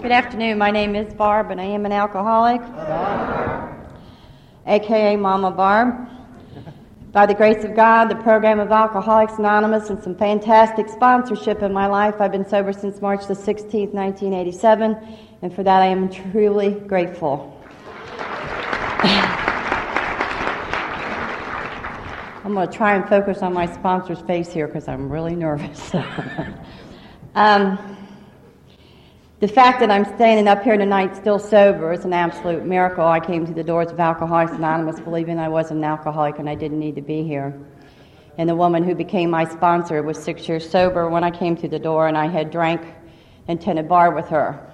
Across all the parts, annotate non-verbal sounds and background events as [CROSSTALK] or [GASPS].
Good afternoon. My name is Barb, and I am an alcoholic, aka Mama Barb. By the grace of God, the program of Alcoholics Anonymous, and some fantastic sponsorship in my life, I've been sober since March the 16th, 1987, and for that I am truly grateful. [LAUGHS] I'm going to try and focus on my sponsor's face here because I'm really nervous. [LAUGHS] um, the fact that I'm standing up here tonight still sober is an absolute miracle. I came to the doors of Alcoholics Anonymous believing I wasn't an alcoholic and I didn't need to be here. And the woman who became my sponsor was six years sober when I came through the door and I had drank and tended bar with her.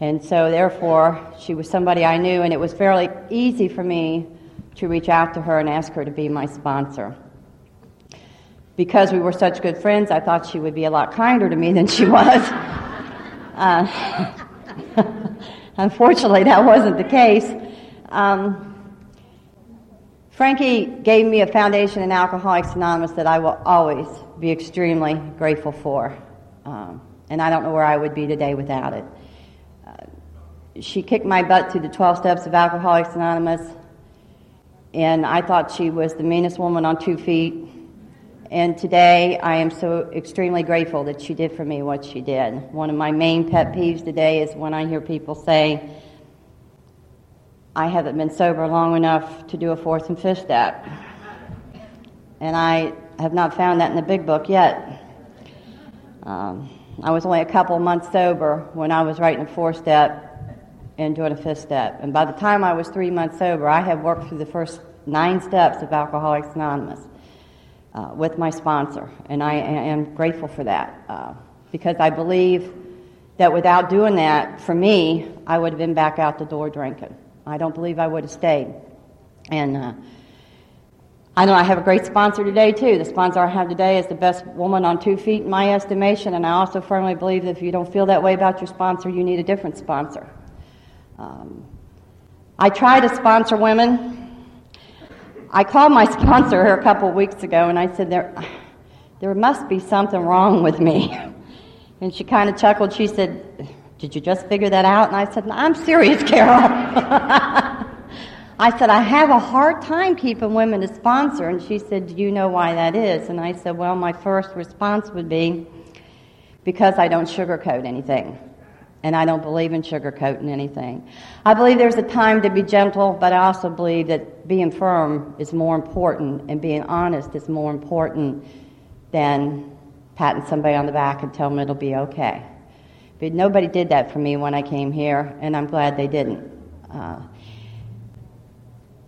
And so, therefore, she was somebody I knew, and it was fairly easy for me to reach out to her and ask her to be my sponsor. Because we were such good friends, I thought she would be a lot kinder to me than she [LAUGHS] was. Uh, [LAUGHS] unfortunately, that wasn't the case. Um, Frankie gave me a foundation in Alcoholics Anonymous that I will always be extremely grateful for. Um, and I don't know where I would be today without it. Uh, she kicked my butt through the 12 steps of Alcoholics Anonymous, and I thought she was the meanest woman on two feet and today I am so extremely grateful that she did for me what she did. One of my main pet peeves today is when I hear people say, I haven't been sober long enough to do a fourth and fifth step. And I have not found that in the big book yet. Um, I was only a couple months sober when I was writing a fourth step and doing a fifth step. And by the time I was three months sober, I had worked through the first nine steps of Alcoholics Anonymous uh, with my sponsor, and I am grateful for that uh, because I believe that without doing that, for me, I would have been back out the door drinking. I don't believe I would have stayed. And uh, I know I have a great sponsor today, too. The sponsor I have today is the best woman on two feet in my estimation, and I also firmly believe that if you don't feel that way about your sponsor, you need a different sponsor. Um, I try to sponsor women I called my [LAUGHS] sponsor a couple weeks ago and I said, there, there must be something wrong with me. And she kind of chuckled. She said, Did you just figure that out? And I said, no, I'm serious, [LAUGHS] Carol. I said, I have a hard time keeping women to sponsor. And she said, Do you know why that is? And I said, Well, my first response would be, Because I don't sugarcoat anything and I don't believe in sugarcoating anything. I believe there's a time to be gentle, but I also believe that being firm is more important and being honest is more important than patting somebody on the back and telling them it'll be okay. But nobody did that for me when I came here, and I'm glad they didn't. Uh,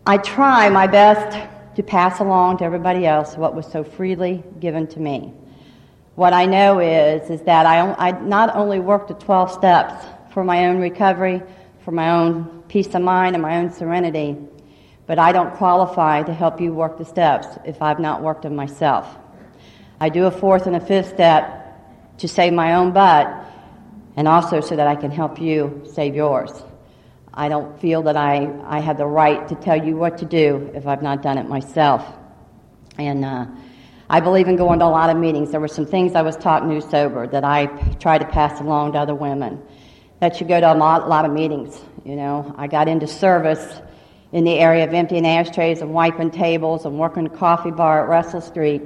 I try my best to pass along to everybody else what was so freely given to me. What I know is, is that I, I not only work the 12 steps for my own recovery, for my own peace of mind and my own serenity, but I don't qualify to help you work the steps if I've not worked them myself. I do a fourth and a fifth step to save my own butt and also so that I can help you save yours. I don't feel that I, I have the right to tell you what to do if I've not done it myself. And uh, I believe in going to a lot of meetings. There were some things I was taught new sober that I try to pass along to other women. That you go to a lot, lot of meetings. You know, I got into service in the area of emptying ashtrays and wiping tables and working a coffee bar at Russell Street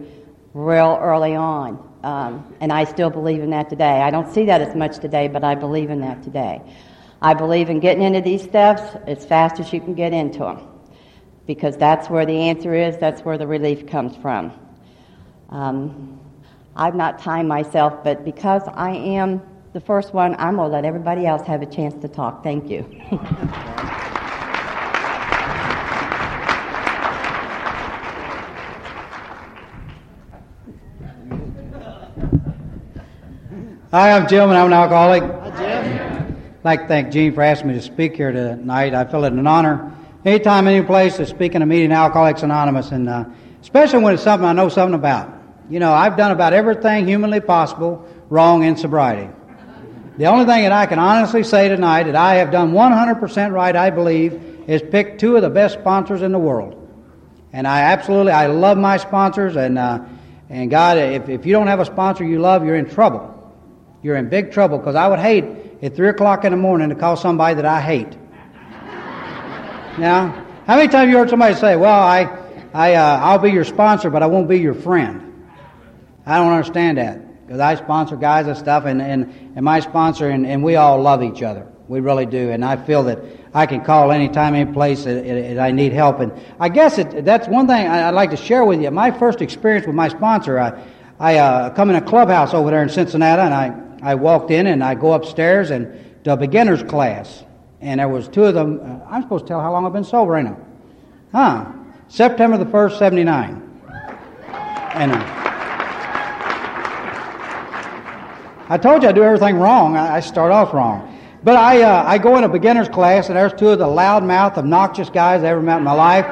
real early on. Um, and I still believe in that today. I don't see that as much today, but I believe in that today. I believe in getting into these steps as fast as you can get into them because that's where the answer is, that's where the relief comes from. Um, I've not timed myself, but because I am the first one, I'm going to let everybody else have a chance to talk. Thank you. Hi, I'm Jim, and I'm an alcoholic. Hi, Jim. I'd like to thank Gene for asking me to speak here tonight. I feel it an honor. Anytime, any place to speak in a meeting, Alcoholics Anonymous, and uh, especially when it's something I know something about. You know, I've done about everything humanly possible wrong in sobriety. The only thing that I can honestly say tonight that I have done 100% right, I believe, is pick two of the best sponsors in the world. And I absolutely, I love my sponsors, and, uh, and God, if, if you don't have a sponsor you love, you're in trouble. You're in big trouble because I would hate at 3 o'clock in the morning to call somebody that I hate. now, how many times you heard somebody say, well, I, I, uh, I'll be your sponsor, but I won't be your friend? I don't understand that because I sponsor guys and stuff, and, and, and my sponsor, and, and we all love each other. We really do. And I feel that I can call anytime, any place that, I need help. And I guess it, that's one thing I'd like to share with you. My first experience with my sponsor, I, I uh, come in a clubhouse over there in Cincinnati, and I, I walked in and I go upstairs and to a beginner's class. And there was two of them. Uh, I'm supposed to tell how long I've been sober, ain't I? Huh? September the 1st, 79. And uh, I told you I do everything wrong. I, start off wrong. But I, uh, I go in a beginner's class, and there's two of the loudmouth, obnoxious guys I ever met in my life.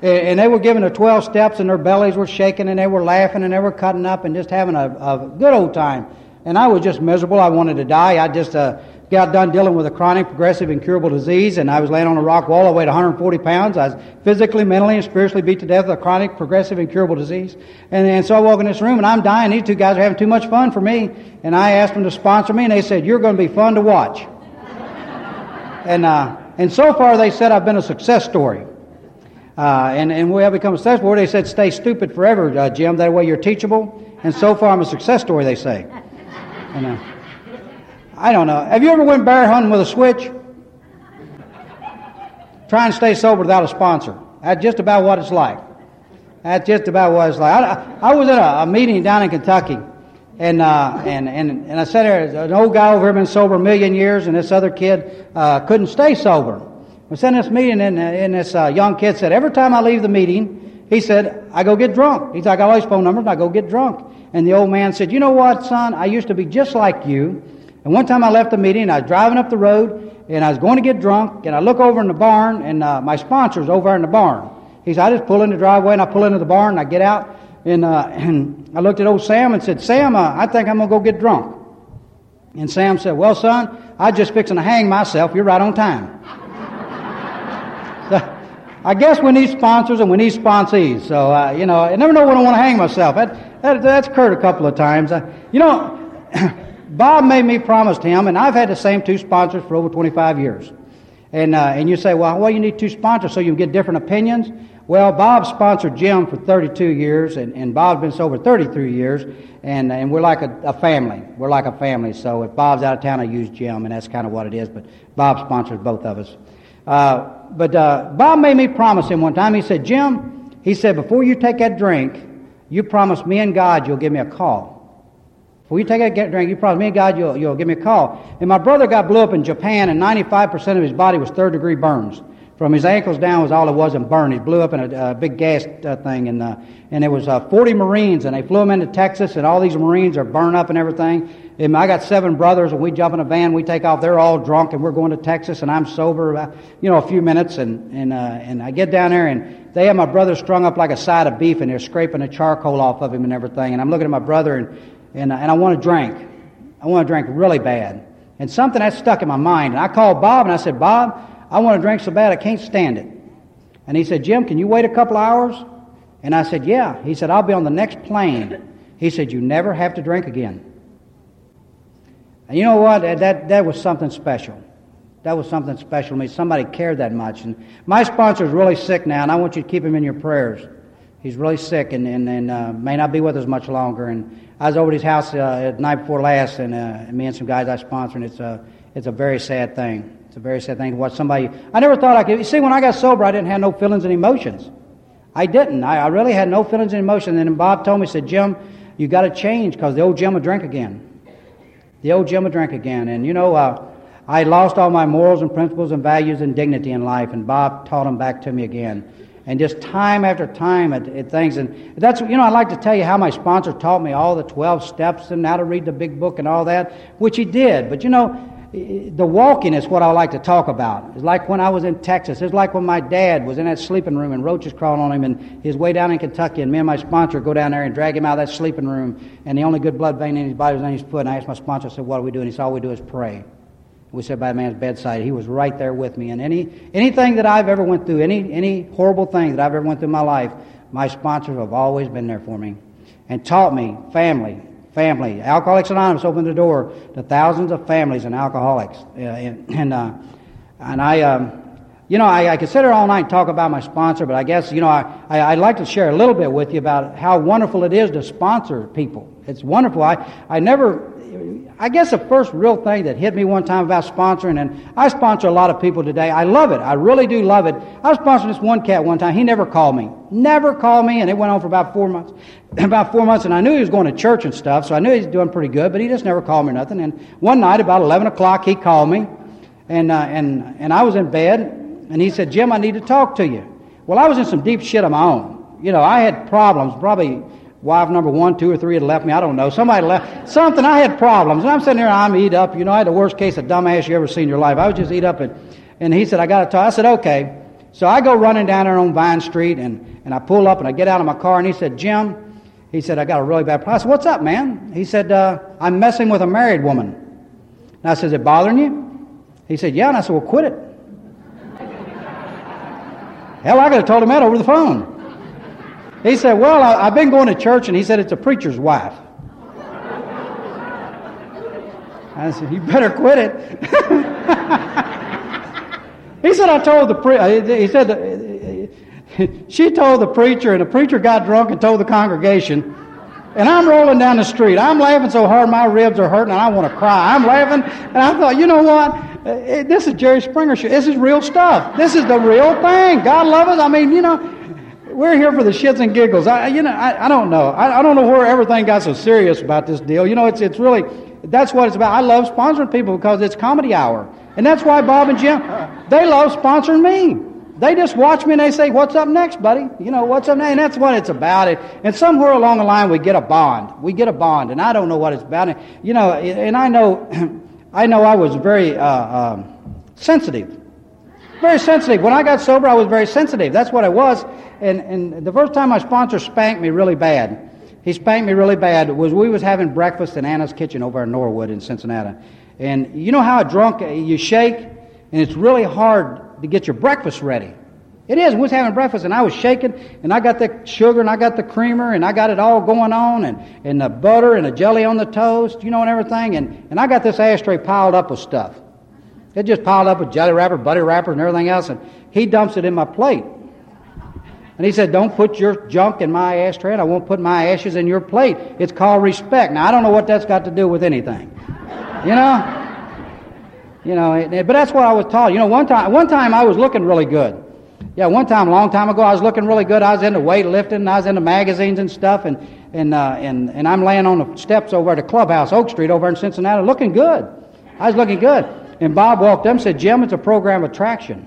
And they were giving the 12 steps, and their bellies were shaking, and they were laughing, and they were cutting up, and just having a, a good old time. And I was just miserable. I wanted to die. I just uh, got done dealing with a chronic, progressive, incurable disease, and I was laying on a rock wall. I weighed 140 pounds. I was physically, mentally, and spiritually beat to death with a chronic, progressive, incurable disease. And, and so I walk in this room, and I'm dying. These two guys are having too much fun for me. And I asked them to sponsor me, and they said, You're going to be fun to watch. [LAUGHS] and, uh, and so far, they said I've been a success story. Uh, and, and we have become a success story. They said, Stay stupid forever, uh, Jim. That way you're teachable. And so far, I'm a success story, they say. And, uh, I don't know. Have you ever went bear hunting with a switch? Try and stay sober without a sponsor. That's just about what it's like. That's just about what it's like. I, I was at a, a, meeting down in Kentucky, and, uh, and, and, and I said there, an old guy over here been sober a million years, and this other kid uh, couldn't stay sober. We sat in this meeting, and, and this uh, young kid said, every time I leave the meeting, he said, I go get drunk. He's like, I got all phone numbers, and I go get drunk. And the old man said, You know what, son? I used to be just like you. And one time I left the meeting, I was driving up the road, and I was going to get drunk, and I look over in the barn, and uh, my sponsor's over in the barn. He said, I just pull in the driveway, and I pull into the barn, and I get out, and, uh, [CLEARS THROAT] and I looked at old Sam and said, Sam, uh, I think I'm going to go get drunk. And Sam said, Well, son, I just fixing to hang myself. You're right on time. [LAUGHS] so, I guess we need sponsors and we need sponsees. So, uh, you know, I never know when I want to hang myself. That, that, that's occurred a couple of times. Uh, you know, [CLEARS THROAT] Bob made me promise him, and I've had the same two sponsors for over 25 years. And, uh, and you say, well, well, you need two sponsors so you can get different opinions. Well, Bob sponsored Jim for 32 years, and, and Bob's been sober 33 years, and, and we're like a, a, family. We're like a family. So if Bob's out of town, I use Jim, and that's kind of what it is. But Bob sponsors both of us. Uh, but uh, Bob made me promise him one time. He said, Jim, he said, before you take that drink, you promise me and God you'll give me a call. Before you take that drink, you promise me God you'll, you'll give me a call. And my brother got blew up in Japan, and 95% of his body was third degree burns. From his ankles down was all it was and burned. He blew up in a, a big gas uh, thing, and uh, and there was uh, 40 Marines, and they flew him into Texas, and all these Marines are burned up and everything. And I got seven brothers, and we jump in a van, we take off. They're all drunk, and we're going to Texas, and I'm sober, about, you know, a few minutes, and and uh, and I get down there, and they have my brother strung up like a side of beef, and they're scraping the charcoal off of him and everything. And I'm looking at my brother, and and uh, and I want to drink. I want to drink really bad. And something that stuck in my mind, and I called Bob, and I said, Bob. I want to drink so bad I can't stand it. And he said, Jim, can you wait a couple hours? And I said, Yeah. He said, I'll be on the next plane. He said, You never have to drink again. And you know what? That, that was something special. That was something special to me. Somebody cared that much. And my sponsor is really sick now, and I want you to keep him in your prayers. He's really sick and, and, and uh, may not be with us much longer. And I was over at his house uh, the night before last, and uh, me and some guys I sponsor, and it's a, it's a very sad thing. It's a very sad thing to watch somebody. I never thought I could. You see, when I got sober, I didn't have no feelings and emotions. I didn't. I, I really had no feelings and emotions. And then Bob told me, he said, Jim, you got to change because the old Jim will drink again. The old Jim will drink again. And you know, uh, I lost all my morals and principles and values and dignity in life, and Bob taught them back to me again. And just time after time at, at things. And that's, you know, I'd like to tell you how my sponsor taught me all the 12 steps and how to read the big book and all that, which he did. But you know, the walking is what I like to talk about. It's like when I was in Texas. It's like when my dad was in that sleeping room and roaches crawling on him and his way down in Kentucky and me and my sponsor go down there and drag him out of that sleeping room and the only good blood vein in his body was in his foot. And I asked my sponsor, I said, what do we do? And he said, all we do is pray. We said by the man's bedside. He was right there with me. And any, anything that I've ever went through, any, any horrible thing that I've ever went through in my life, my sponsors have always been there for me and taught me family, family. Alcoholics Anonymous opened the door to thousands of families and alcoholics. Uh, and and, uh, and I, um, you know, I, I could sit here all night and talk about my sponsor, but I guess, you know, I, I, would like to share a little bit with you about how wonderful it is to sponsor people. It's wonderful. I, I never, I guess the first real thing that hit me one time about sponsoring, and I sponsor a lot of people today. I love it. I really do love it. I was sponsoring this one cat one time. He never called me. Never called me, and it went on for about four months. [CLEARS THROAT] about four months, and I knew he was going to church and stuff, so I knew he was doing pretty good, but he just never called me nothing. And one night, about 11 o'clock, he called me, and, uh, and, and I was in bed, and he said, Jim, I need to talk to you. Well, I was in some deep shit of my own. You know, I had problems, probably wife number one, two, or three had left me. I don't know. Somebody left something. I had problems, and I'm sitting there. I'm eat up. You know, I had the worst case of dumbass you ever seen in your life. I was just eat up, and and he said, I got to talk. I said, okay. So I go running down there on Vine Street, and and I pull up, and I get out of my car, and he said, Jim, he said, I got a really bad problem. I said, what's up, man? He said, uh, I'm messing with a married woman. And I said, is it bothering you? He said, yeah. And I said, well, quit it. [LAUGHS] Hell, I could have told him that over the phone. He said, Well, I, have been going to church, and he said, It's a preacher's wife. I said, You better quit it. [LAUGHS] he said, I told the pre-, uh, he said, she told the preacher, and the preacher got drunk and told the congregation. And I'm rolling down the street. I'm laughing so hard my ribs are hurting and I want to cry. I'm laughing, and I thought, you know what? Uh, this is Jerry Springer. This is real stuff. This is the real thing. God love us. I mean, you know, we're here for the shits and giggles. I, you know, I, I don't know. I, I don't know where everything got so serious about this deal. You know, it's, it's really, that's what it's about. I love sponsoring people because it's comedy hour. And that's why Bob and Jim, they love sponsoring me. They just watch me and they say, what's up next, buddy? You know, what's up next? And that's what it's about. It. And somewhere along the line, we get a bond. We get a bond. And I don't know what it's about. And, you know, and I know, [CLEARS THROAT] I know I was very uh, um, sensitive. Very sensitive. When I got sober, I was very sensitive. That's what I was. And, and the first time my sponsor spanked me really bad, he spanked me really bad, was we was having breakfast in Anna's kitchen over in Norwood in Cincinnati. And you know how a drunk, uh, you shake, and it's really hard to get your breakfast ready. It is. We was having breakfast, and I was shaking, and I got the sugar, and I got the creamer, and I got it all going on, and, and the butter, and the jelly on the toast, you know, and everything. And, and I got this ashtray piled up with stuff. It just piled up with jelly wrapper, butter wrappers, and everything else, and he dumps it in my plate. And he said, Don't put your junk in my ashtray, I won't put my ashes in your plate. It's called respect. Now, I don't know what that's got to do with anything. You know? You know, but that's what I was taught. You know, one time, one time I was looking really good. Yeah, one time, a long time ago, I was looking really good. I was into weightlifting, and I was into magazines and stuff, and and uh, and and I'm laying on the steps over at the clubhouse, Oak Street, over in Cincinnati, looking good. I was looking good, and Bob walked up and said, "Jim, it's a program attraction.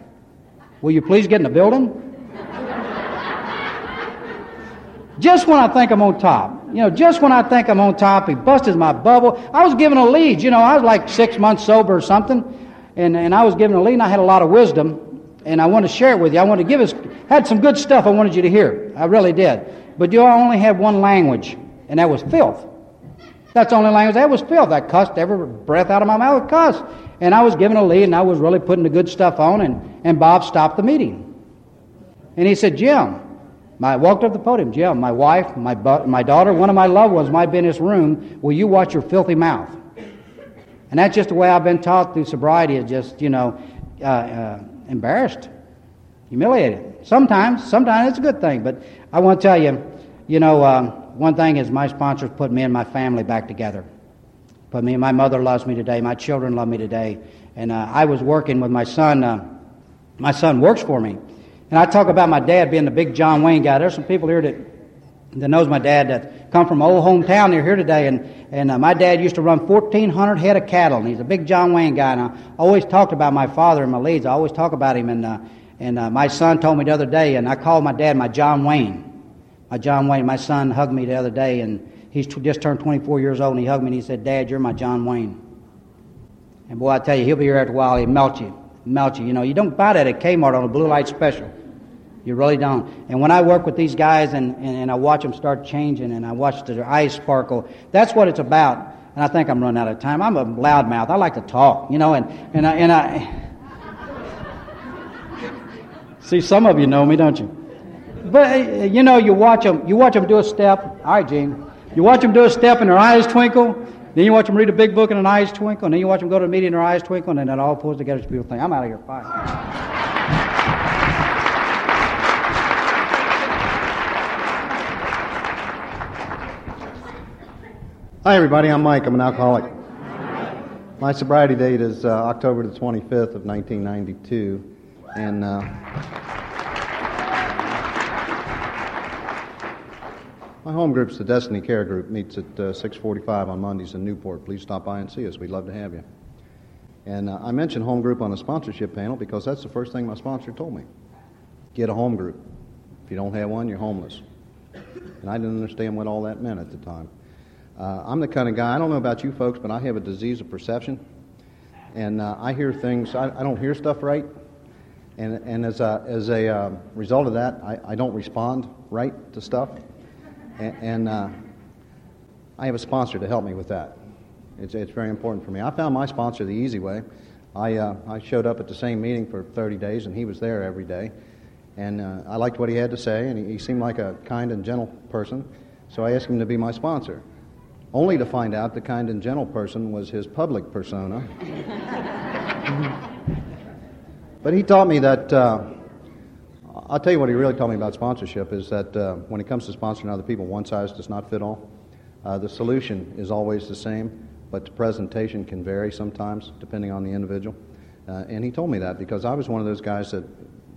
Will you please get in the building?" Just when I think I'm on top, you know, just when I think I'm on top, he busted my bubble. I was given a lead, you know, I was like six months sober or something, and, and I was given a lead, and I had a lot of wisdom, and I want to share it with you. I want to give us, had some good stuff I wanted you to hear. I really did. But you only had one language, and that was filth. That's the only language. That was filth. I cussed every breath out of my mouth, cuss. And I was given a lead, and I was really putting the good stuff on, and, and Bob stopped the meeting. And he said, Jim, I walked up the podium, Jim, my wife, my, my daughter, one of my loved ones might be in this room. Will you watch your filthy mouth? And that's just the way I've been taught through sobriety, is just, you know, uh, uh, embarrassed, humiliated. Sometimes, sometimes it's a good thing, but I want to tell you, you know, uh, one thing is my sponsors put me and my family back together. Put me, and my mother loves me today, my children love me today, and uh, I was working with my son. Uh, my son works for me. And I talk about my dad being the big John Wayne guy. There's some people here that that knows my dad that come from old hometown. They're here today, and and uh, my dad used to run 1,400 head of cattle, and he's a big John Wayne guy. And I always talked about my father and my leads. I always talk about him, and uh, and uh, my son told me the other day, and I called my dad my John Wayne, my John Wayne. My son hugged me the other day, and he's t- just turned 24 years old, and he hugged me and he said, "Dad, you're my John Wayne." And boy, I tell you, he'll be here after a while. He'll melt you melt you. You know, you don't buy that at Kmart on a blue light special. You really don't. And when I work with these guys and, and, and I watch them start changing and I watch their eyes sparkle, that's what it's about. And I think I'm running out of time. I'm a loudmouth. I like to talk, you know, and, and I, and I [LAUGHS] see some of you know me, don't you? But you know, you watch them, you watch them do a step. All right, Gene. You watch them do a step and their eyes twinkle. Then you watch them read a big book and their eyes twinkle. And then you watch them go to a meeting and their eyes twinkle. And then that all pulls together. It's a beautiful thing. I'm out of here. Bye. Hi, everybody. I'm Mike. I'm an alcoholic. My sobriety date is uh, October the 25th of 1992, and uh, my home group's the Destiny Care Group. Meets at uh, 6:45 on Mondays in Newport. Please stop by and see us. We'd love to have you. And uh, I mentioned home group on the sponsorship panel because that's the first thing my sponsor told me: get a home group. If you don't have one, you're homeless. And I didn't understand what all that meant at the time. Uh, I'm the kind of guy, I don't know about you folks, but I have a disease of perception. And uh, I hear things, I, I, don't hear stuff right. And, and as a, as a uh, result of that, I, I, don't respond right to stuff. And, and uh, I have a sponsor to help me with that. It's, it's very important for me. I found my sponsor the easy way. I, uh, I showed up at the same meeting for 30 days, and he was there every day. And uh, I liked what he had to say, and he, he seemed like a kind and gentle person. So I asked him to be my sponsor only to find out the kind and gentle person was his public persona. [LAUGHS] but he taught me that, uh, I'll tell you what he really told me about sponsorship is that uh, when it comes to sponsoring other people, one size does not fit all. Uh, the solution is always the same, but the presentation can vary sometimes depending on the individual. Uh, and he told me that because I was one of those guys that,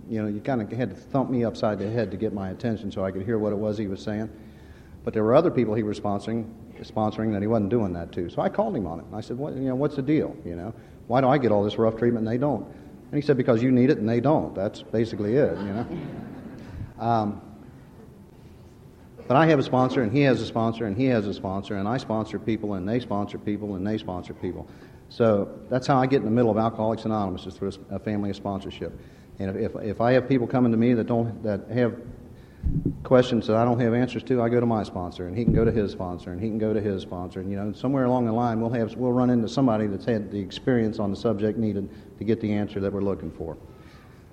you know, you kind of had to thump me upside the head to get my attention so I could hear what it was he was saying. But there were other people he was sponsoring sponsoring that he wasn't doing that to. So I called him on it. I said, what, you know, what's the deal? You know, why do I get all this rough treatment and they don't? And he said, because you need it and they don't. That's basically it, you know. Um, but I have a sponsor and he has a sponsor and he has a sponsor and I sponsor people and they sponsor people and they sponsor people. So that's how I get in the middle of Alcoholics Anonymous is through a family of sponsorship. And if, if, if I have people coming to me that don't that have questions that I don't have answers to, I go to my sponsor, and he can go to his sponsor, and he can go to his sponsor, and you know, somewhere along the line, we'll have we'll run into somebody that's had the experience on the subject needed to get the answer that we're looking for.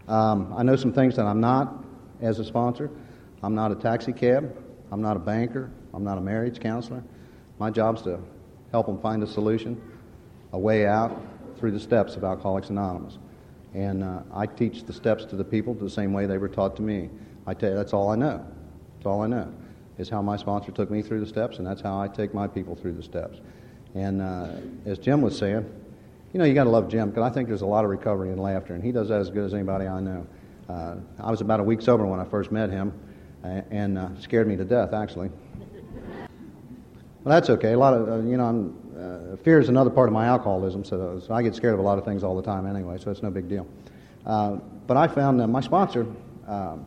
Um, I know some things that I'm not as a sponsor. I'm not a taxi cab. I'm not a banker. I'm not a marriage counselor. My job's to help them find a solution, a way out through the steps of Alcoholics Anonymous. And uh, I teach the steps to the people the same way they were taught to me. I tell you, that's all I know. That's all I know is how my sponsor took me through the steps, and that's how I take my people through the steps. And uh, as Jim was saying, you know, you got to love Jim because I think there's a lot of recovery and laughter, and he does that as good as anybody I know. Uh, I was about a week sober when I first met him, and uh, scared me to death, actually. Well, that's okay. A lot of, uh, you know, uh, fear is another part of my alcoholism, so, so, I get scared of a lot of things all the time anyway, so it's no big deal. Uh, but I found that my sponsor um,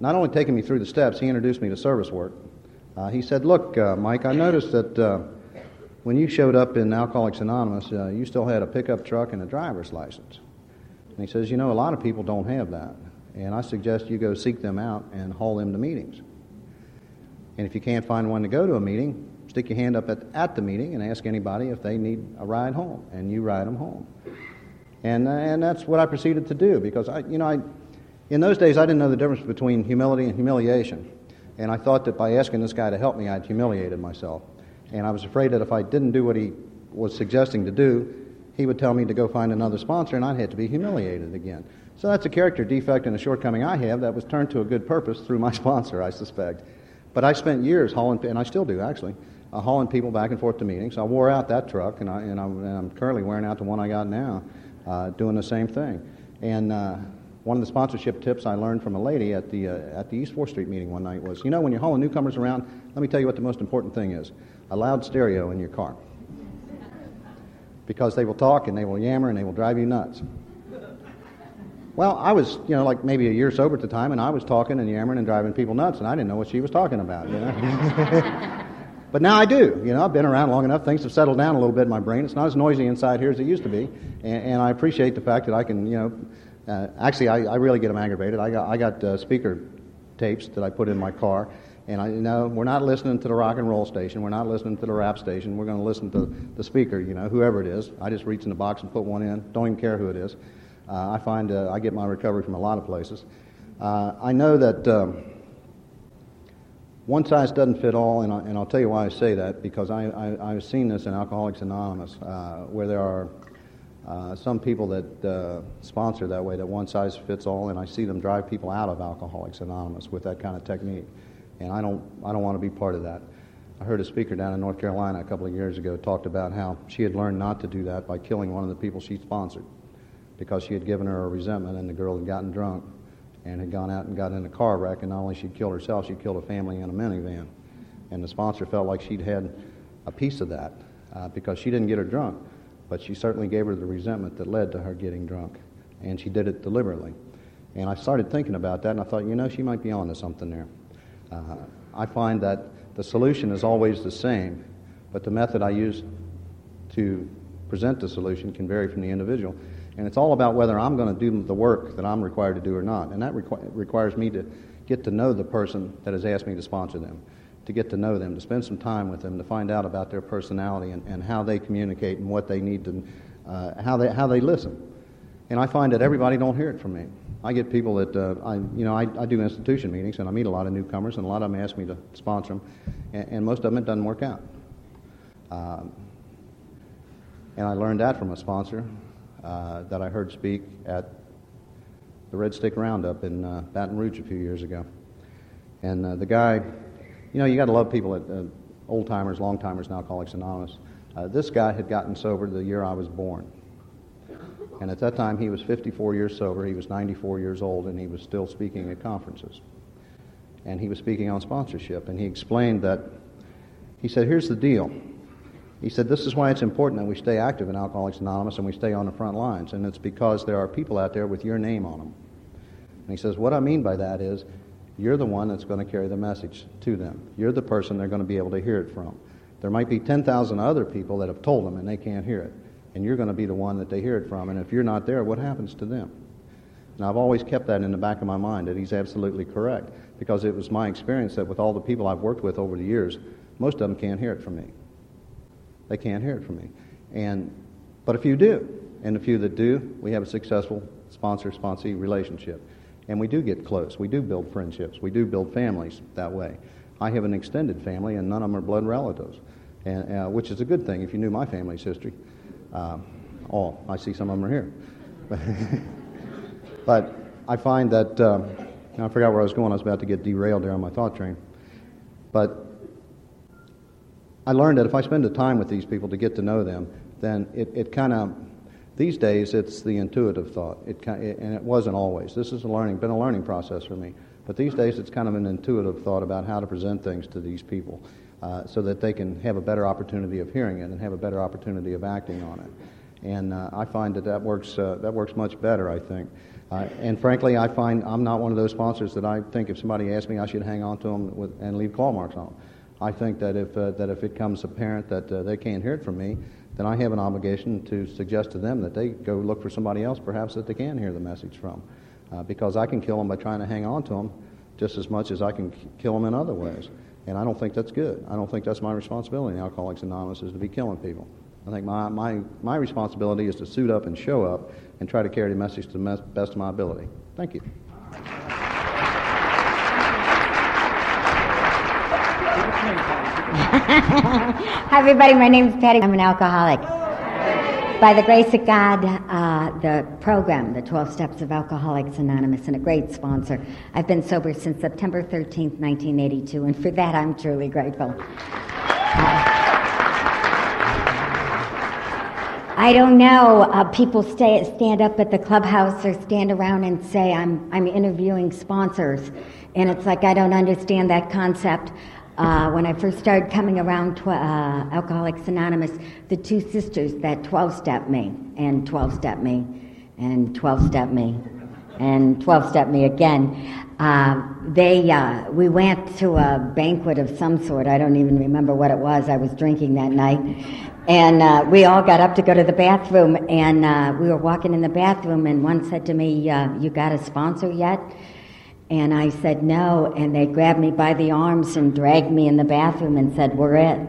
not only taking me through the steps, he introduced me to service work. Uh, he said, Look, uh, Mike, I noticed that uh, when you showed up in Alcoholics Anonymous, uh, you still had a pickup truck and a driver's license. And he says, You know, a lot of people don't have that. And I suggest you go seek them out and haul them to meetings. And if you can't find one to go to a meeting, stick your hand up at, at the meeting and ask anybody if they need a ride home, and you ride them home. And, uh, and that's what I proceeded to do because I, you know, I, in those days, I didn't know the difference between humility and humiliation. And I thought that by asking this guy to help me, I'd humiliated myself. And I was afraid that if I didn't do what he was suggesting to do, he would tell me to go find another sponsor and I'd have to be humiliated again. So that's a character defect and a shortcoming I have that was turned to a good purpose through my [LAUGHS] sponsor, I suspect. But I spent years hauling, and I still do actually, uh, hauling people back and forth to meetings. I wore out that truck, and, I, and, I'm, and I'm currently wearing out the one I got now, uh, doing the same thing. And uh, one of the sponsorship tips I learned from a lady at the, uh, at the East 4th Street meeting one night was, you know, when you're hauling newcomers around, let me tell you what the most important thing is a loud stereo in your car. Because they will talk and they will yammer and they will drive you nuts. Well, I was, you know, like maybe a year sober at the time, and I was talking and yammering and driving people nuts, and I didn't know what she was talking about, you know. [LAUGHS] but now I do. You know, I've been around long enough. Things have settled down a little bit in my brain. It's not as noisy inside here as it used to be, and, and I appreciate the fact that I can, you know, uh, actually, I, I, really get them aggravated. I got, I got uh, speaker tapes that I put in my car, and I you know we're not listening to the rock and roll station. We're not listening to the rap station. We're going to listen to the speaker. You know, whoever it is. I just reach in the box and put one in. Don't even care who it is. Uh, I find uh, I get my recovery from a lot of places. Uh, I know that. Um, one size doesn't fit all, and, I, and I'll tell you why I say that because I, I, I've seen this in Alcoholics Anonymous, uh, where there are uh, some people that uh, sponsor that way, that one size fits all, and I see them drive people out of Alcoholics Anonymous with that kind of technique. And I don't, I don't want to be part of that. I heard a speaker down in North Carolina a couple of years ago talked about how she had learned not to do that by killing one of the people she sponsored because she had given her a resentment and the girl had gotten drunk and had gone out and got in a car wreck, and not only she'd killed herself, she'd killed a family in a minivan. And the sponsor felt like she'd had a piece of that uh, because she didn't get her drunk, but she certainly gave her the resentment that led to her getting drunk, and she did it deliberately. And I started thinking about that, and I thought, you know, she might be onto something there. Uh, I find that the solution is always the same, but the method I use to present the solution can vary from the individual. And it's all about whether I'm going to do the work that I'm required to do or not. And that requ- requires me to get to know the person that has asked me to sponsor them, to get to know them, to spend some time with them, to find out about their personality and, and how they communicate and what they need to, uh, how, they, how they listen. And I find that everybody don't hear it from me. I get people that, uh, I, you know, I, I do institution meetings and I meet a lot of newcomers and a lot of them ask me to sponsor them, and, and most of them it doesn't work out. Um, and I learned that from a sponsor uh, that I heard speak at the Red Stick Roundup in uh, Baton Rouge a few years ago. And uh, the guy, you know, you got to love people at uh, old timers, long timers, and Alcoholics Anonymous. Uh, this guy had gotten sober the year I was born. And at that time, he was 54 years sober. He was 94 years old, and he was still speaking at conferences. And he was speaking on sponsorship. And he explained that, he said, here's the deal. He said, This is why it's important that we stay active in Alcoholics Anonymous and we stay on the front lines. And it's because there are people out there with your name on them. And he says, What I mean by that is, you're the one that's going to carry the message to them. You're the person they're going to be able to hear it from. There might be 10,000 other people that have told them and they can't hear it. And you're going to be the one that they hear it from. And if you're not there, what happens to them? And I've always kept that in the back of my mind that he's absolutely correct because it was my experience that with all the people I've worked with over the years, most of them can't hear it from me. They can't hear it from me. And, but a few do. And a few that do, we have a successful sponsor sponsee relationship. And we do get close. We do build friendships. We do build families that way. I have an extended family, and none of them are blood relatives, and, uh, which is a good thing if you knew my family's history. Uh, oh, I see some of them are here. [LAUGHS] but I find that, uh, I forgot where I was going. I was about to get derailed there on my thought train. But I learned that if I spend the time with these people to get to know them, then it, it kind of, these days it's the intuitive thought, it, and it wasn't always. This has a learning, been a learning process for me. But these days it's kind of an intuitive thought about how to present things to these people uh, so that they can have a better opportunity of hearing it and have a better opportunity of acting on it. And uh, I find that that works, uh, that works much better, I think. Uh, and frankly, I find I'm not one of those sponsors that I think if somebody asks me, I should hang on to them with, and leave claw marks on them. I think that if, uh, that if it comes apparent that uh, they can't hear it from me, then I have an obligation to suggest to them that they go look for somebody else, perhaps that they can hear the message from. Uh, because I can kill them by trying to hang on to them just as much as I can kill them in other ways. And I don't think that's good. I don't think that's my responsibility in Alcoholics Anonymous is to be killing people. I think my, my, my responsibility is to suit up and show up and try to carry the message to the best of my ability. Thank you. [LAUGHS] Hi, everybody. My name is Patty. I'm an alcoholic. By the grace of God, uh, the program, the 12 Steps of Alcoholics Anonymous, and a great sponsor. I've been sober since September 13th, 1982, and for that I'm truly grateful. Uh, I don't know. Uh, people stay, stand up at the clubhouse or stand around and say, I'm, I'm interviewing sponsors. And it's like, I don't understand that concept. Uh, when I first started coming around tw- uh, Alcoholics Anonymous, the two sisters that 12 step me, and 12 step me, and 12 step me, and 12 step me again. Uh, they, uh, we went to a banquet of some sort. I don't even remember what it was. I was drinking that night. And uh, we all got up to go to the bathroom, and uh, we were walking in the bathroom, and one said to me, You got a sponsor yet? And I said no, and they grabbed me by the arms and dragged me in the bathroom and said, We're it.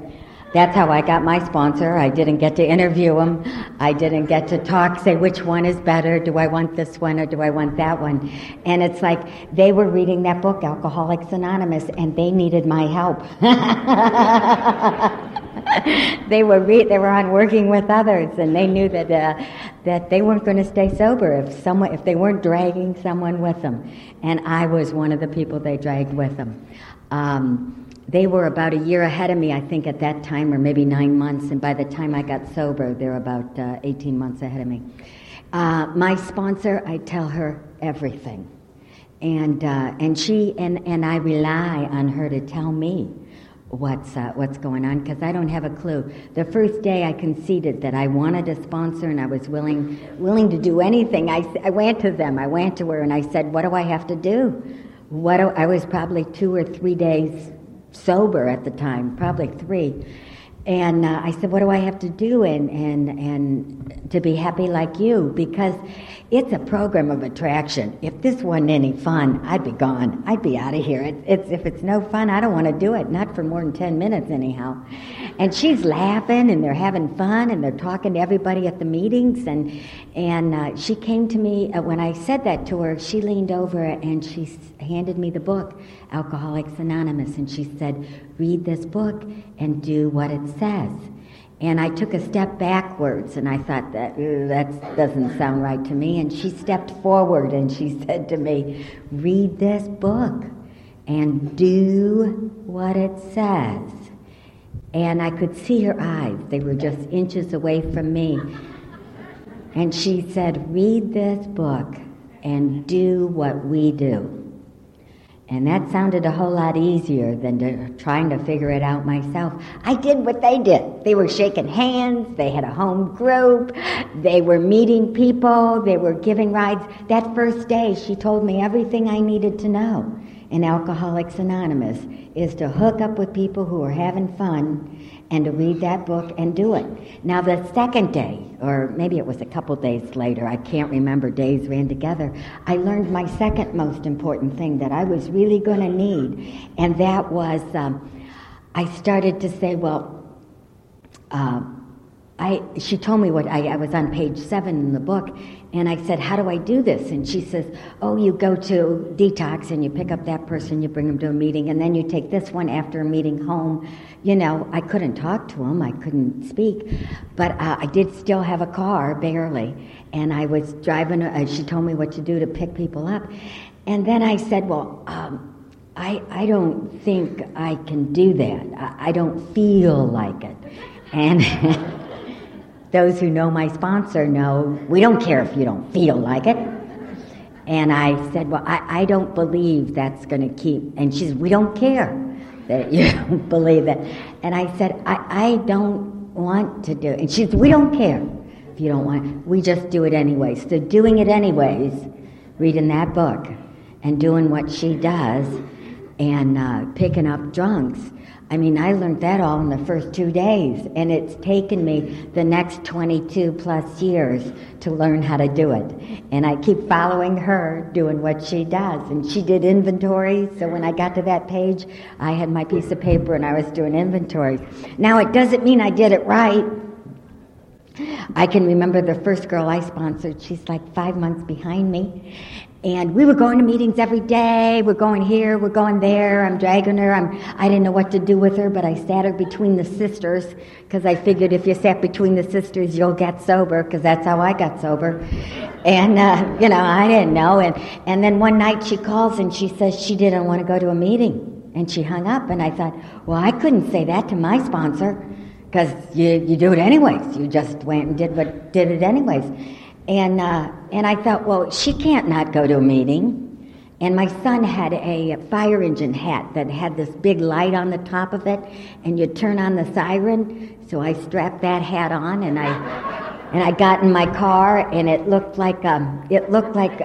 That's how I got my sponsor. I didn't get to interview him. I didn't get to talk, say which one is better. Do I want this one or do I want that one? And it's like they were reading that book, Alcoholics Anonymous, and they needed my help. [LAUGHS] they were re- they were on working with others, and they knew that uh, that they weren't going to stay sober if someone if they weren't dragging someone with them. And I was one of the people they dragged with them. Um, they were about a year ahead of me, I think, at that time, or maybe nine months. And by the time I got sober, they're about uh, 18 months ahead of me. Uh, my sponsor, I tell her everything. And, uh, and she and, and I rely on her to tell me what's, uh, what's going on because I don't have a clue. The first day I conceded that I wanted a sponsor and I was willing, willing to do anything. I, I went to them, I went to her, and I said, What do I have to do? What do, I was probably two or three days sober at the time, probably three. And uh, I said, What do I have to do and, and, and to be happy like you? Because it's a program of attraction. If this wasn't any fun, I'd be gone. I'd be out of here. It, it's, if it's no fun, I don't want to do it, not for more than 10 minutes, anyhow. And she's laughing and they're having fun and they're talking to everybody at the meetings. And, and uh, she came to me, uh, when I said that to her, she leaned over and she handed me the book, Alcoholics Anonymous, and she said, Read this book and do what it says. And I took a step backwards and I thought that that doesn't sound right to me. And she stepped forward and she [LAUGHS] said to me, Read this book and do what it says. And I could see her eyes, they were just inches away from me. And she said, Read this book and do what we do. And that sounded a whole lot easier than to, trying to figure it out myself. I did what they did. They were shaking hands, they had a home group, they were meeting people, they were giving rides. That first day, she told me everything I needed to know in Alcoholics Anonymous is to hook up with people who are having fun and to read that book and do it. Now, the second day, or maybe it was a couple days later, I can't remember, days ran together, I learned my second most important thing that I was really going to need, and that was um, I started to say, well, uh, I, she told me what I, I was on page seven in the book, and I said, How do I do this? And she says, Oh, you go to detox and you pick up that person, you bring them to a meeting, and then you take this one after a meeting home. You know, I couldn't talk to him, I couldn't speak, but uh, I did still have a car, barely. And I was driving, uh, she told me what to do to pick people up. And then I said, Well, um, I, I don't think I can do that. I, I don't feel like it. And. [LAUGHS] Those who know my sponsor know we don't care if you don't feel like it. And I said, Well, I, I don't believe that's going to keep. And she said, We don't care that [LAUGHS] you don't believe that. And I said, I, I don't want to do it. And she said, We don't care if you don't want it. We just do it anyways. So doing it anyways, reading that book and doing what she does and uh, picking up drunks I mean, I learned that all in the first two days, and it's taken me the next 22 plus years to learn how to do it. And I keep following her doing what she does. And she did inventory, so when I got to that page, I had my piece of paper and I was doing inventory. Now, it doesn't mean I did it right. I can remember the first girl I sponsored, she's like five months behind me. And we were going to meetings every day. We're going here, we're going there. I'm dragging her. I'm, I didn't know what to do with her, but I sat her between the sisters because I figured if you sat between the sisters, you'll get sober because that's how I got sober. And, uh, you know, I didn't know. And, and then one night she calls and she says she didn't want to go to a meeting. And she hung up. And I thought, well, I couldn't say that to my sponsor because you, you do it anyways. You just went and did what did it anyways. And, uh, and I thought, well, she can't not go to a meeting. And my son had a fire engine hat that had this big light on the top of it, and you turn on the siren. So I strapped that hat on, and I and I got in my car, and it looked like um, it looked like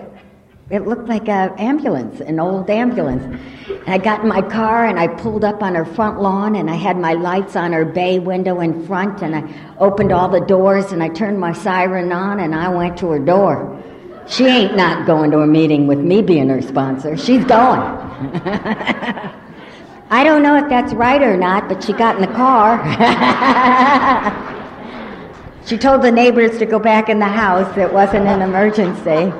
it looked like an ambulance, an old ambulance. And I got in my car and I pulled up on her front lawn and I had my lights on her bay window in front and I opened all the doors and I turned my siren on and I went to her door. She ain't not going to a meeting with me being her sponsor. She's going. [LAUGHS] I don't know if that's right or not, but she got in the car. [LAUGHS] she told the neighbors to go back in the house. It wasn't an emergency.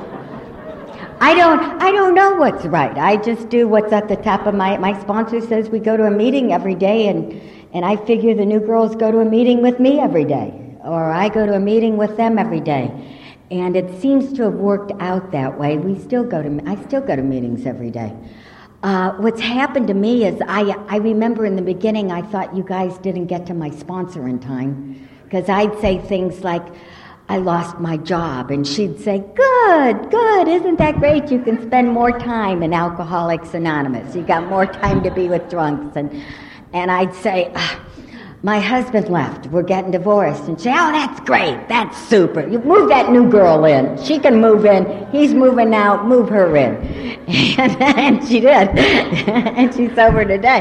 I don't I don't know what's right. I just do what's at the top of my my sponsor says we go to a meeting every day and and I figure the new girls go to a meeting with me every day or I go to a meeting with them every day. And it seems to have worked out that way. We still go to I still go to meetings every day. Uh, what's happened to me is I, I remember in the beginning I thought you guys didn't get to my sponsor in time because I'd say things like, I lost my job. And she'd say, Good, good, isn't that great? You can spend more time in Alcoholics Anonymous. You got more time to be with drunks. And, and I'd say, ah, My husband left. We're getting divorced. And she'd say, Oh, that's great. That's super. You move that new girl in. She can move in. He's moving out. Move her in. [LAUGHS] And, and she did. [LAUGHS] and she's sober today.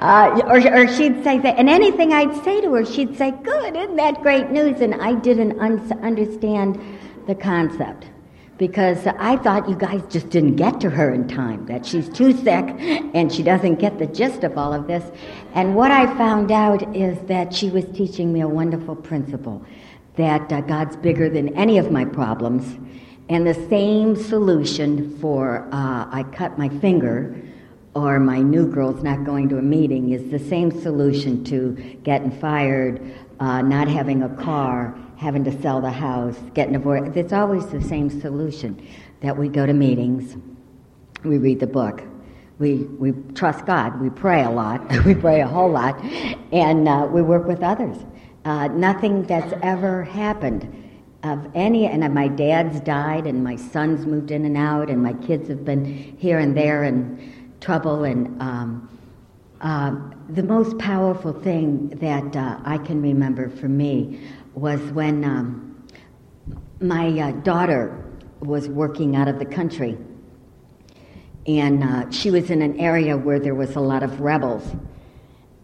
Uh, or, or she'd say that, and anything I'd say to her, she'd say, Good, isn't that great news? And I didn't un- understand the concept because I thought you guys just didn't get to her in time, that she's too sick and she doesn't get the gist of all of this. And what I found out is that she was teaching me a wonderful principle that uh, God's bigger than any of my problems. And the same solution for uh, I cut my finger or my new girl's not going to a meeting is the same solution to getting fired, uh, not having a car, having to sell the house, getting divorced. It's always the same solution that we go to meetings, we read the book, we, we trust God, we pray a lot, [LAUGHS] we pray a whole lot, and uh, we work with others. Uh, nothing that's ever happened of any, and my dad's died, and my sons moved in and out, and my kids have been here and there, and trouble. And um, uh, the most powerful thing that uh, I can remember for me was when um, my uh, daughter was working out of the country. And uh, she was in an area where there was a lot of rebels.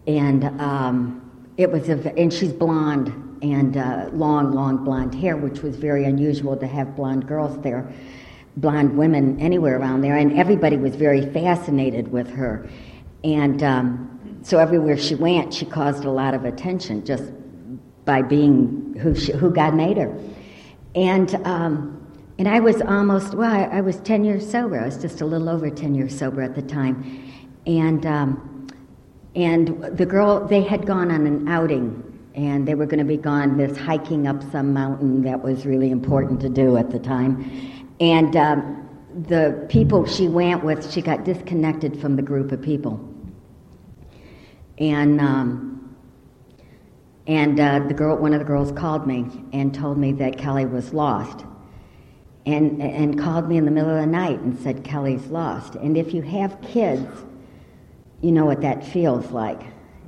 And um, it was, a, and she's blonde and uh, long, long blonde hair, which was very unusual to have blonde girls there blonde women anywhere around there, and everybody was very fascinated with her. And um, so everywhere she went, she caused a lot of attention just by being who, she, who God made her. And, um, and I was almost, well, I, I, was 10 years sober. I was just a little over 10 years sober at the time. And, um, and the girl, they had gone on an outing and they were going to be gone this hiking up some mountain that was really important to do at the time and um, the people she went with, she got disconnected from the group of people. And um, and uh, the girl, one of the girls, called me and told me that Kelly was lost, and and called me in the middle of the night and said Kelly's lost. And if you have kids, you know what that feels like,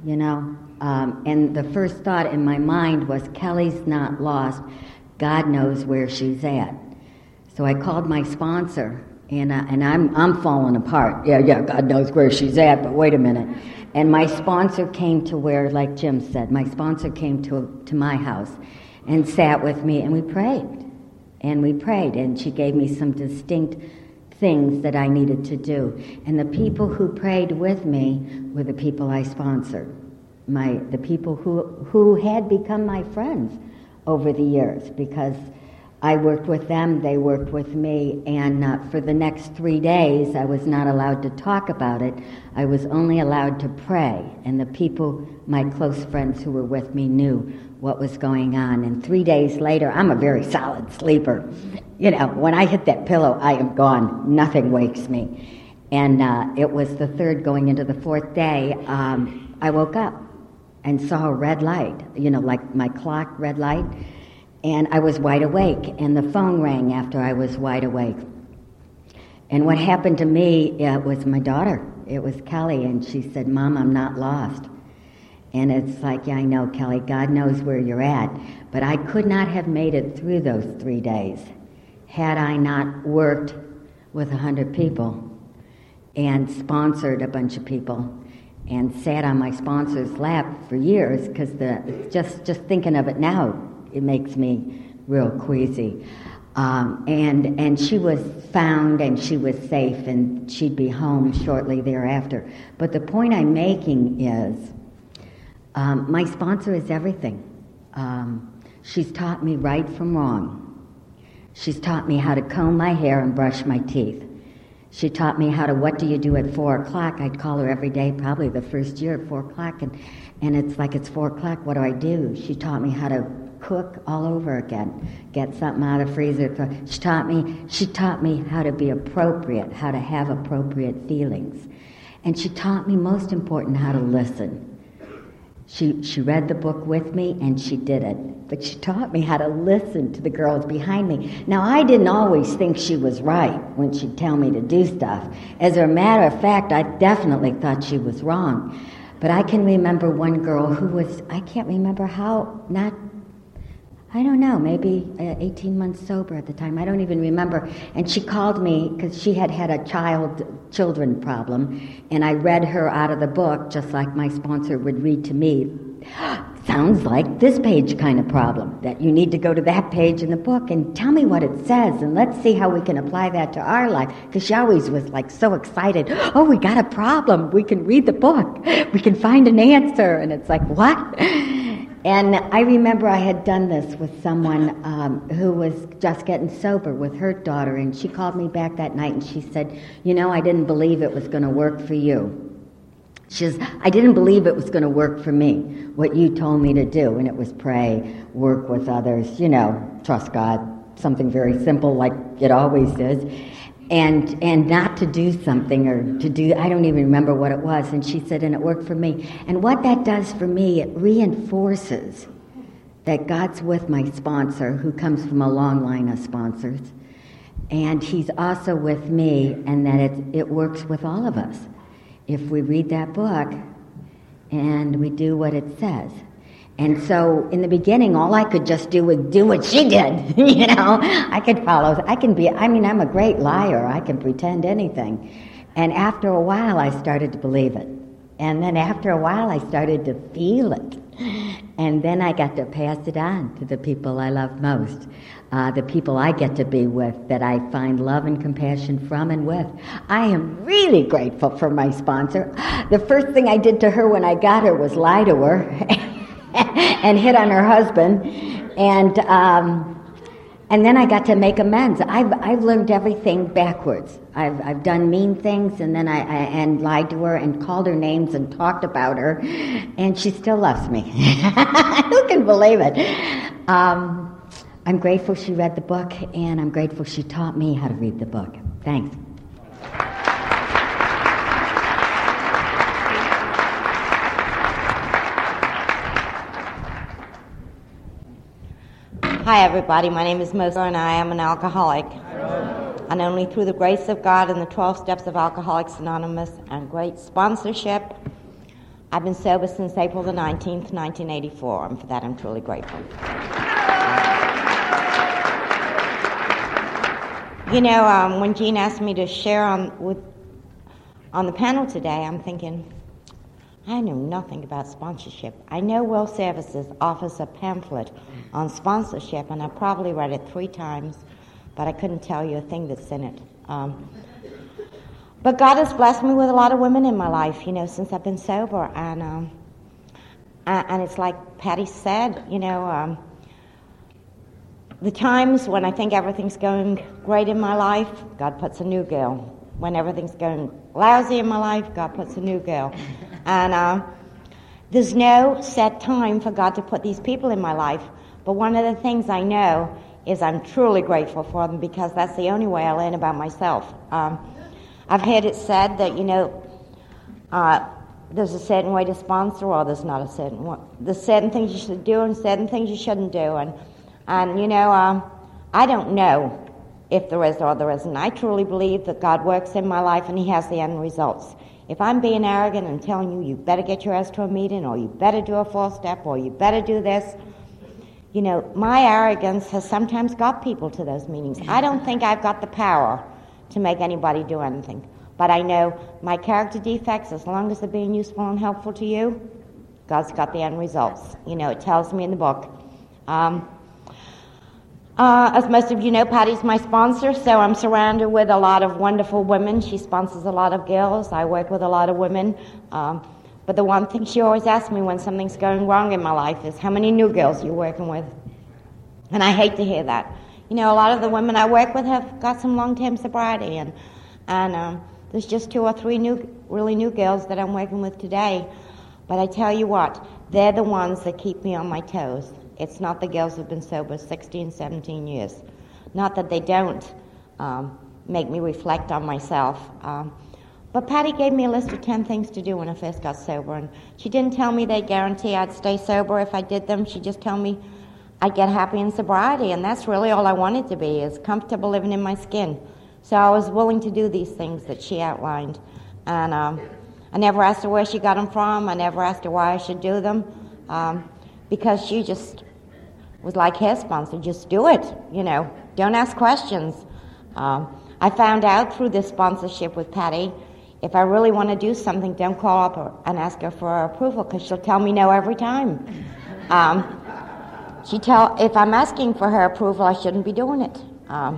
you know. Um, and the first thought in my mind was Kelly's not lost. God knows where she's at. So I called my sponsor, and, uh, and I'm, I'm falling apart. Yeah, yeah, God knows where she's at, but wait a minute. And my sponsor came to where, like Jim said, my sponsor came to, to my house and sat with me, and we prayed. And we prayed, and she gave me some distinct things that I needed to do. And the people who prayed with me were the people I sponsored, my, the people who, who had become my friends over the years because I worked with them, they worked with me, and uh, for the next three days, I was not allowed to talk about it. I was only allowed to pray, and the people, my close friends who were with me, knew what was going on. And three days later, I'm a very solid sleeper. You know, when I hit that pillow, I am gone. Nothing wakes me. And uh, it was the third going into the fourth day, um, I woke up and saw a red light, you know, like my clock red light and I was wide awake, and the phone rang after I was wide awake. And what happened to me uh, was my daughter. It was Kelly, and she said, Mom, I'm not lost. And it's like, yeah, I know, Kelly, God knows where you're at. But I could not have made it through those three days had I not worked with a hundred people and sponsored a bunch of people and sat on my sponsor's lap for years because just just thinking of it now it makes me real queasy. Um, and, and she was found and she was safe and she'd be home shortly thereafter. But the point I'm making is um, my sponsor is everything. Um, she's taught me right from wrong. She's taught me how to comb my hair and brush my teeth. She taught me how to, what do you do at four o'clock? I'd call her every day, probably the first year at four o'clock, and, and it's like, it's four o'clock, what do I do? She taught me how to cook all over again, get something out of freezer. She taught me, she taught me how to be appropriate, how to have appropriate feelings. And she taught me, most important, how to listen. She, she read the book with me and she did it. But she taught me how to listen to the girls behind me. Now, I didn't always think she was right when she'd tell me to do stuff. As a matter of fact, I definitely thought she was wrong. But I can remember one girl who was, I can't remember how, not I don't know, maybe uh, 18 months sober at the time. I don't even remember. And she called me because she had had a child children problem, and I read her out of the book just like my sponsor would read to me. [GASPS] Sounds like this page kind of problem that you need to go to that page in the book and tell me what it says and let's see how we can apply that to our life because she always was like so excited [GASPS] oh we got a problem we can read the book we can find an answer and it's like what and I remember I had done this with someone um, who was just getting sober with her daughter, and she called me back that night and she said, You know, I didn't believe it was going to work for you. She says, I didn't believe it was going to work for me, what you told me to do. And it was pray, work with others, you know, trust God, something very simple like it always is and and not to do something or to do I don't even remember what it was. And she said and it worked for me. And what that does for me it reinforces that God's with my sponsor who comes from a long line of sponsors. And he's also with me and that it it works with all of us. If we read that book and we do what it says and so in the beginning, all I could just do was do what she did. [LAUGHS] you know, I could follow. I can be, I mean, I'm a great liar. I can pretend anything. And after a while, I started to believe it. And then after a while, I started to feel it. And then I got to pass it on to the people I love most, uh, the people I get to be with, that I find love and compassion from and with. I am really grateful for my sponsor. The first thing I did to her when I got her was lie to her. [LAUGHS] [LAUGHS] and hit on her husband. And, um, and then I got to make amends. I've, I've learned everything backwards. I've, I've done mean things and then I, I and lied to her and called her names and talked about her, and she still loves me. [LAUGHS] Who can believe it? Um, I'm grateful she read the book, and I'm grateful she taught me how to read the book. Thanks. Hi, everybody. My name is Moser, and I am an alcoholic. And only through the grace of God and the 12 steps of Alcoholics Anonymous and great sponsorship, I've been sober since April the 19th, 1984, and for that I'm truly grateful. You know, um, when Jean asked me to share on, with, on the panel today, I'm thinking, I know nothing about sponsorship. I know World Services offers a pamphlet on sponsorship, and I probably read it three times, but I couldn't tell you a thing that's in it. Um, but God has blessed me with a lot of women in my life, you know, since I've been sober, and um, and it's like Patty said, you know, um, the times when I think everything's going great in my life, God puts a new girl. When everything's going lousy in my life, God puts a new girl. And uh, there's no set time for God to put these people in my life. But one of the things I know is I'm truly grateful for them because that's the only way I learn about myself. Um, I've heard it said that, you know, uh, there's a certain way to sponsor, or there's not a certain one. There's certain things you should do and certain things you shouldn't do. And, and you know, um, I don't know if there is or there isn't. I truly believe that God works in my life and He has the end results. If I'm being arrogant and telling you, you better get your ass to a meeting, or you better do a four step, or you better do this, you know, my arrogance has sometimes got people to those meetings. I don't think I've got the power to make anybody do anything. But I know my character defects, as long as they're being useful and helpful to you, God's got the end results. You know, it tells me in the book. Um, Uh, as most of you know, Patty's my sponsor, so I'm surrounded with a lot of wonderful women. She sponsors a lot of girls. I work with a lot of women. Um, but the one thing she always asks me when something's going wrong in my life is, How many new girls are you working with? And I hate to hear that. You know, a lot of the women I work with have got some long term sobriety, and, and um, there's just two or three new, really new girls that I'm working with today. But I tell you what, they're the ones that keep me on my toes. It's not the girls who've been sober 16, 17 years. Not that they don't um, make me reflect on myself. Um, but Patty gave me a list of 10 things to do when I first got sober. And she didn't tell me they'd guarantee I'd stay sober if I did them. She just told me I'd get happy in sobriety. And that's really all I wanted to be, is comfortable living in my skin. So I was willing to do these things that she outlined. And um, I never asked her where she got them from. I never asked her why I should do them. Um, because she just was like hair sponsor, just do it, you know, don't ask questions. Um, I found out through this sponsorship with Patty if I really want to do something, don't call up and ask her for approval because she'll tell me no every time. Um, she tell if I'm asking for her approval, I shouldn't be doing it. Um,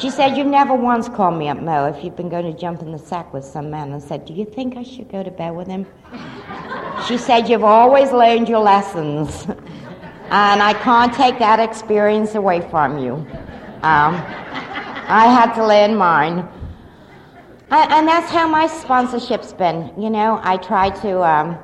she said, "You never once called me up, Mo, if you've been going to jump in the sack with some man and said, do you think I should go to bed with him?" She said, "You've always learned your lessons, and I can't take that experience away from you. Um, I had to learn mine." and that's how my sponsorship's been. You know, I try to um,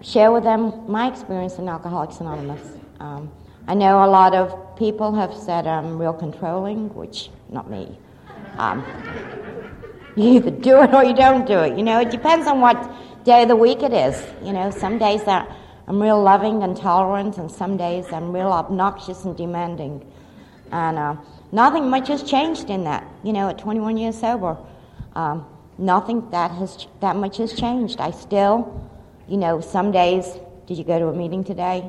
share with them my experience in Alcoholics Anonymous. Um, I know a lot of people have said I'm real controlling, which not me. Um, you either do it or you don't do it. You know, it depends on what day of the week it is. You know, some days I'm real loving and tolerant, and some days I'm real obnoxious and demanding. And uh, Nothing much has changed in that. You know, at 21 years sober, um, nothing that has that much has changed. I still, you know, some days. Did you go to a meeting today?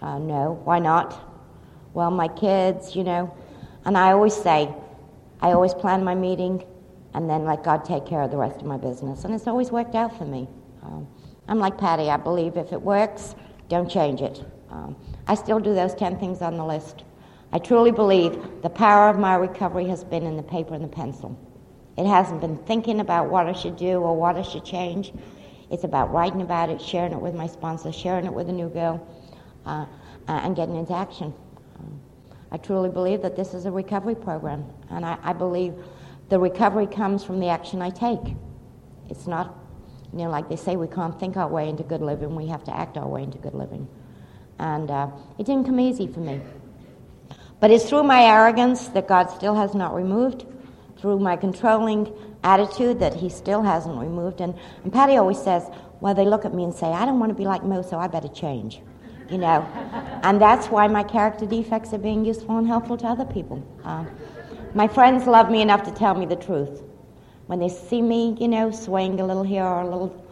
Uh, no. Why not? Well, my kids, you know, and I always say, I always plan my meeting, and then let God take care of the rest of my business, and it's always worked out for me. Um, I'm like Patty. I believe if it works, don't change it. Um, I still do those 10 things on the list. I truly believe the power of my recovery has been in the paper and the pencil. It hasn't been thinking about what I should do or what I should change. It's about writing about it, sharing it with my sponsor, sharing it with a new girl, uh, and getting into action. Um, I truly believe that this is a recovery program, and I, I believe the recovery comes from the action I take. It's not, you know, like they say, we can't think our way into good living, we have to act our way into good living. And uh, it didn't come easy for me. But it's through my arrogance that God still has not removed, through my controlling attitude that He still hasn't removed. And, and Patty always says, well, they look at me and say, I don't want to be like Mo, so I better change. You know, [LAUGHS] and that's why my character defects are being useful and helpful to other people. Uh, my friends love me enough to tell me the truth. When they see me, you know, swaying a little here or a little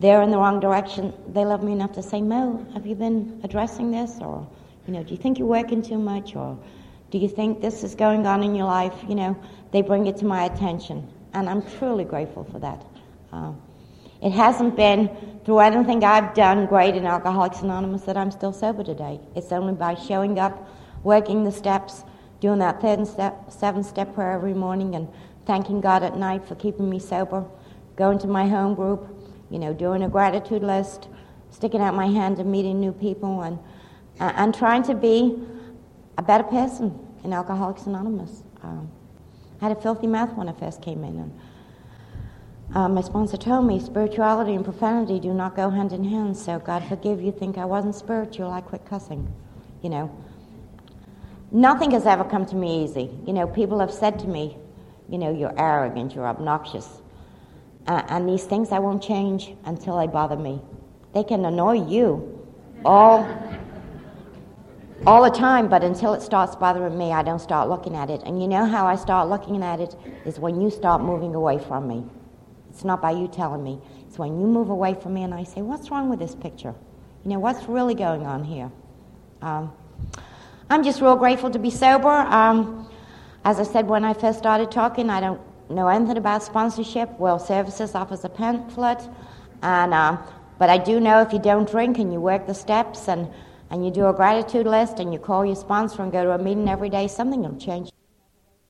there in the wrong direction, they love me enough to say, Mo, have you been addressing this? Or you know, do you think you're working too much or do you think this is going on in your life? You know, they bring it to my attention. And I'm truly grateful for that. Uh, it hasn't been through anything I've done great in Alcoholics Anonymous that I'm still sober today. It's only by showing up, working the steps, doing that third and step, seventh step prayer every morning, and thanking God at night for keeping me sober, going to my home group, you know, doing a gratitude list, sticking out my hand and meeting new people, and and trying to be a better person in Alcoholics Anonymous. Um, I had a filthy mouth when I first came in, and uh, my sponsor told me spirituality and profanity do not go hand in hand. So God forgive you, think I wasn't spiritual, I quit cussing. You know, nothing has ever come to me easy. You know, people have said to me, you know, you're arrogant, you're obnoxious, uh, and these things I won't change until they bother me. They can annoy you all all the time, but until it starts bothering me, I don't start looking at it. And you know how I start looking at it is when you start moving away from me. It's not by you telling me. It's when you move away from me and I say, What's wrong with this picture? You know, what's really going on here? Um, I'm just real grateful to be sober. Um, as I said when I first started talking, I don't know anything about sponsorship. World Services offers a pamphlet. And, uh, but I do know if you don't drink and you work the steps and and you do a gratitude list and you call your sponsor and go to a meeting every day, something will change.